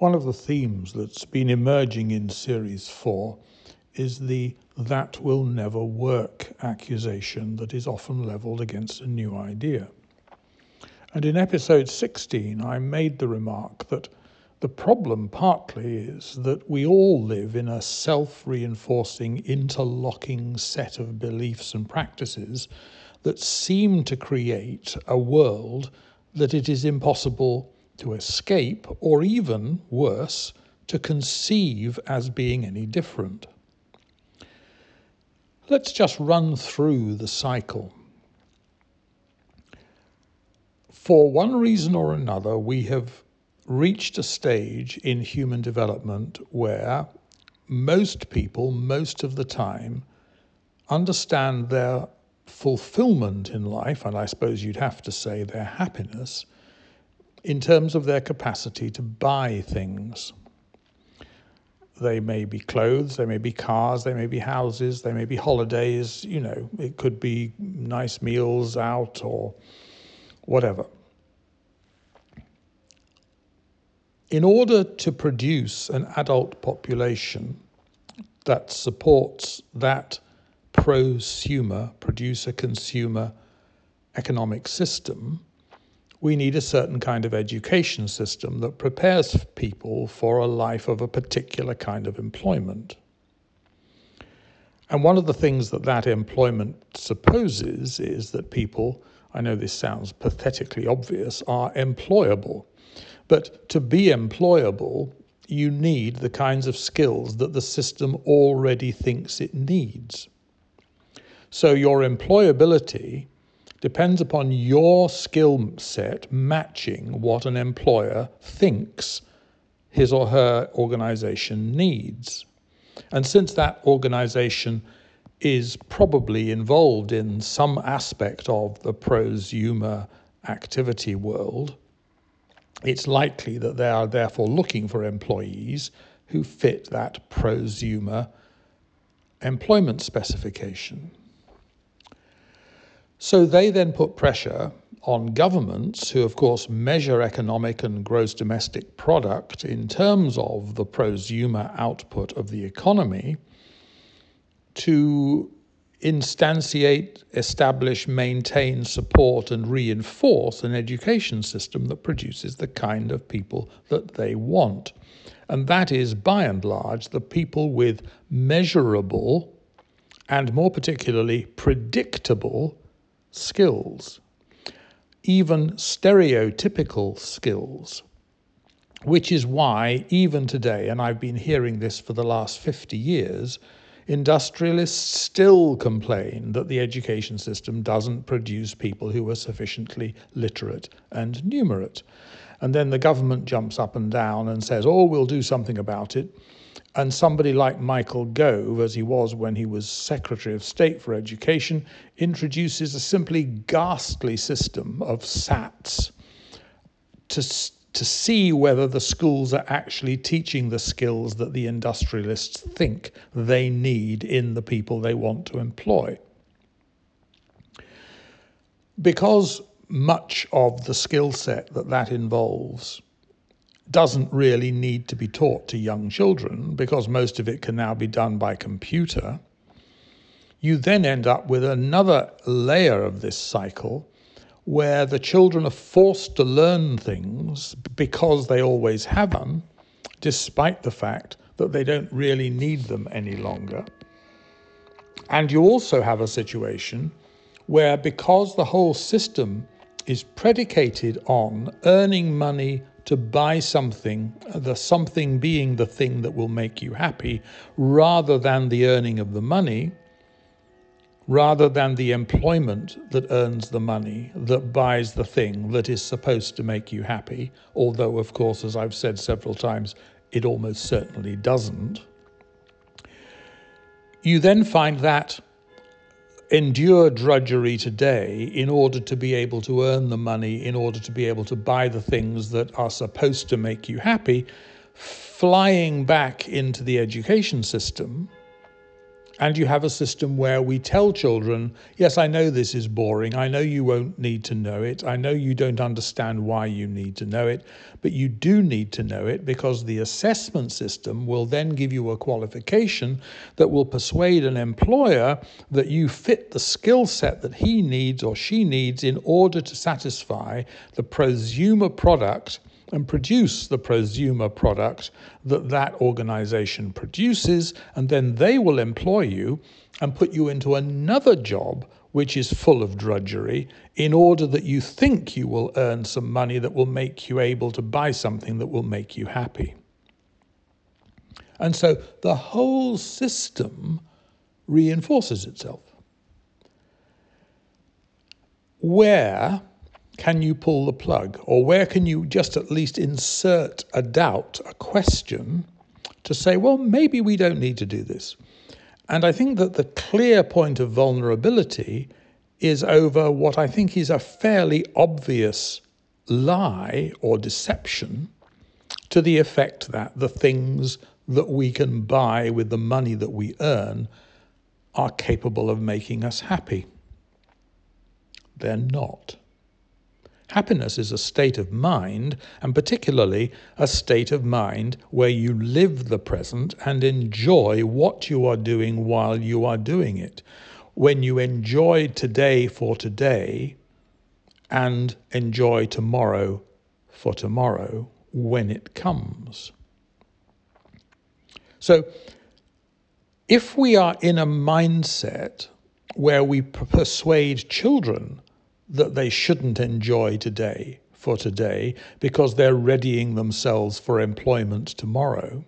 One of the themes that's been emerging in Series 4 is the that will never work accusation that is often levelled against a new idea. And in episode 16, I made the remark that the problem partly is that we all live in a self reinforcing, interlocking set of beliefs and practices that seem to create a world that it is impossible to escape, or even worse, to conceive as being any different. Let's just run through the cycle. For one reason or another, we have reached a stage in human development where most people, most of the time, understand their fulfillment in life, and I suppose you'd have to say their happiness, in terms of their capacity to buy things. They may be clothes, they may be cars, they may be houses, they may be holidays, you know, it could be nice meals out or whatever. In order to produce an adult population that supports that prosumer, producer consumer economic system, we need a certain kind of education system that prepares people for a life of a particular kind of employment. And one of the things that that employment supposes is that people, I know this sounds pathetically obvious, are employable. But to be employable, you need the kinds of skills that the system already thinks it needs. So your employability depends upon your skill set matching what an employer thinks his or her organization needs. And since that organization is probably involved in some aspect of the prosumer activity world, it's likely that they are therefore looking for employees who fit that prosumer employment specification. So they then put pressure on governments, who of course measure economic and gross domestic product in terms of the prosumer output of the economy, to instantiate, establish, maintain, support, and reinforce an education system that produces the kind of people that they want. And that is, by and large, the people with measurable and more particularly predictable skills, even stereotypical skills. Which is why, even today, and I've been hearing this for the last 50 years, Industrialists still complain that the education system doesn't produce people who are sufficiently literate and numerate. And then the government jumps up and down and says, oh, we'll do something about it. And somebody like Michael Gove, as he was when he was Secretary of State for Education, introduces a simply ghastly system of SATs to to see whether the schools are actually teaching the skills that the industrialists think they need in the people they want to employ. Because much of the skill set that that involves doesn't really need to be taught to young children because most of it can now be done by computer, you then end up with another layer of this cycle where the children are forced to learn things because they always have them, despite the fact that they don't really need them any longer. And you also have a situation where, because the whole system is predicated on earning money to buy something, the something being the thing that will make you happy, rather than the earning of the money, rather than the employment that earns the money, that buys the thing that is supposed to make you happy, although, of course, as I've said several times, it almost certainly doesn't. You then find that endure drudgery today in order to be able to earn the money, in order to be able to buy the things that are supposed to make you happy, flying back into the education system And you have a system where we tell children, yes, I know this is boring. I know you won't need to know it. I know you don't understand why you need to know it, but you do need to know it because the assessment system will then give you a qualification that will persuade an employer that you fit the skill set that he needs or she needs in order to satisfy the prosumer product and produce the prosumer product that that organization produces, and then they will employ you and put you into another job which is full of drudgery in order that you think you will earn some money that will make you able to buy something that will make you happy. And so the whole system reinforces itself. Where can you pull the plug? Or where can you just at least insert a doubt, a question, to say, well, maybe we don't need to do this? And I think that the clear point of vulnerability is over what I think is a fairly obvious lie or deception to the effect that the things that we can buy with the money that we earn are capable of making us happy. They're not. Happiness is a state of mind, and particularly a state of mind where you live the present and enjoy what you are doing while you are doing it. When you enjoy today for today and enjoy tomorrow for tomorrow when it comes. So, if we are in a mindset where we persuade children that they shouldn't enjoy today for today because they're readying themselves for employment tomorrow.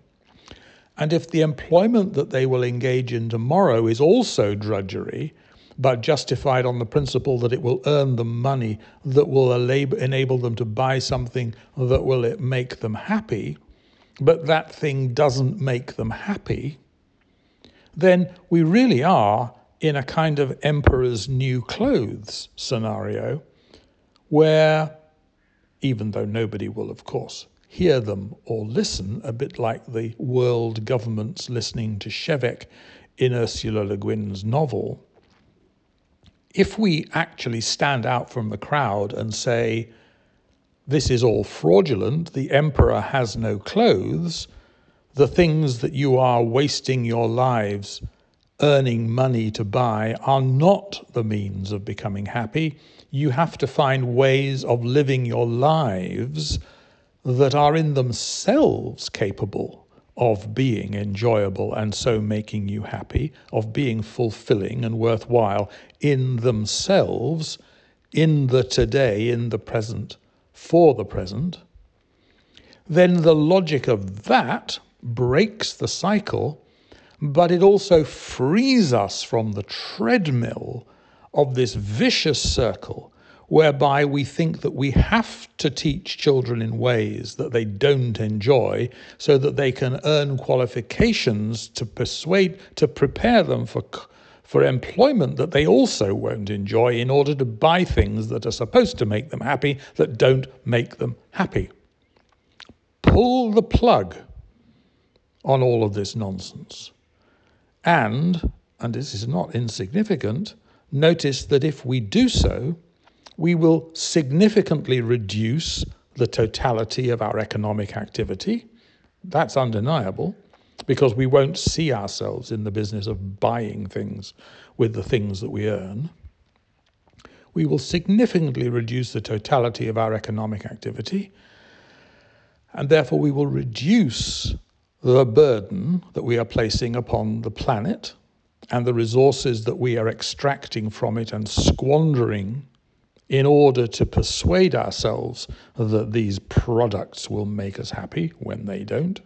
And if the employment that they will engage in tomorrow is also drudgery, but justified on the principle that it will earn them money that will enable them to buy something that will make them happy, but that thing doesn't make them happy, then we really are in a kind of emperor's new clothes scenario where, even though nobody will, of course, hear them or listen, a bit like the world governments listening to Shevek in Ursula Le Guin's novel, if we actually stand out from the crowd and say, this is all fraudulent, the emperor has no clothes, the things that you are wasting your lives earning money to buy are not the means of becoming happy. You have to find ways of living your lives that are in themselves capable of being enjoyable and so making you happy, of being fulfilling and worthwhile in themselves, in the today, in the present, for the present, then the logic of that breaks the cycle but it also frees us from the treadmill of this vicious circle whereby we think that we have to teach children in ways that they don't enjoy so that they can earn qualifications to persuade to prepare them for for employment that they also won't enjoy in order to buy things that are supposed to make them happy that don't make them happy. Pull the plug on all of this nonsense and, and this is not insignificant, notice that if we do so, we will significantly reduce the totality of our economic activity. That's undeniable because we won't see ourselves in the business of buying things with the things that we earn. We will significantly reduce the totality of our economic activity, and therefore we will reduce the burden that we are placing upon the planet and the resources that we are extracting from it and squandering in order to persuade ourselves that these products will make us happy when they don't.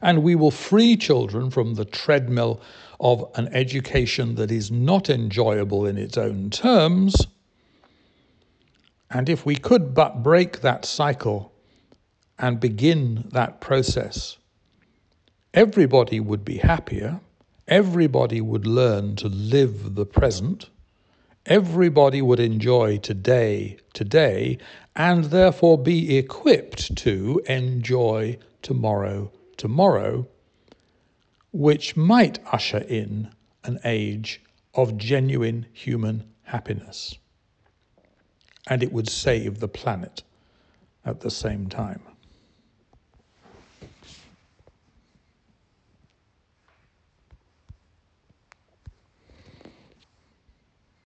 And we will free children from the treadmill of an education that is not enjoyable in its own terms. And if we could but break that cycle and begin that process, everybody would be happier, everybody would learn to live the present, everybody would enjoy today, today, and therefore be equipped to enjoy tomorrow, tomorrow, which might usher in an age of genuine human happiness. And it would save the planet at the same time.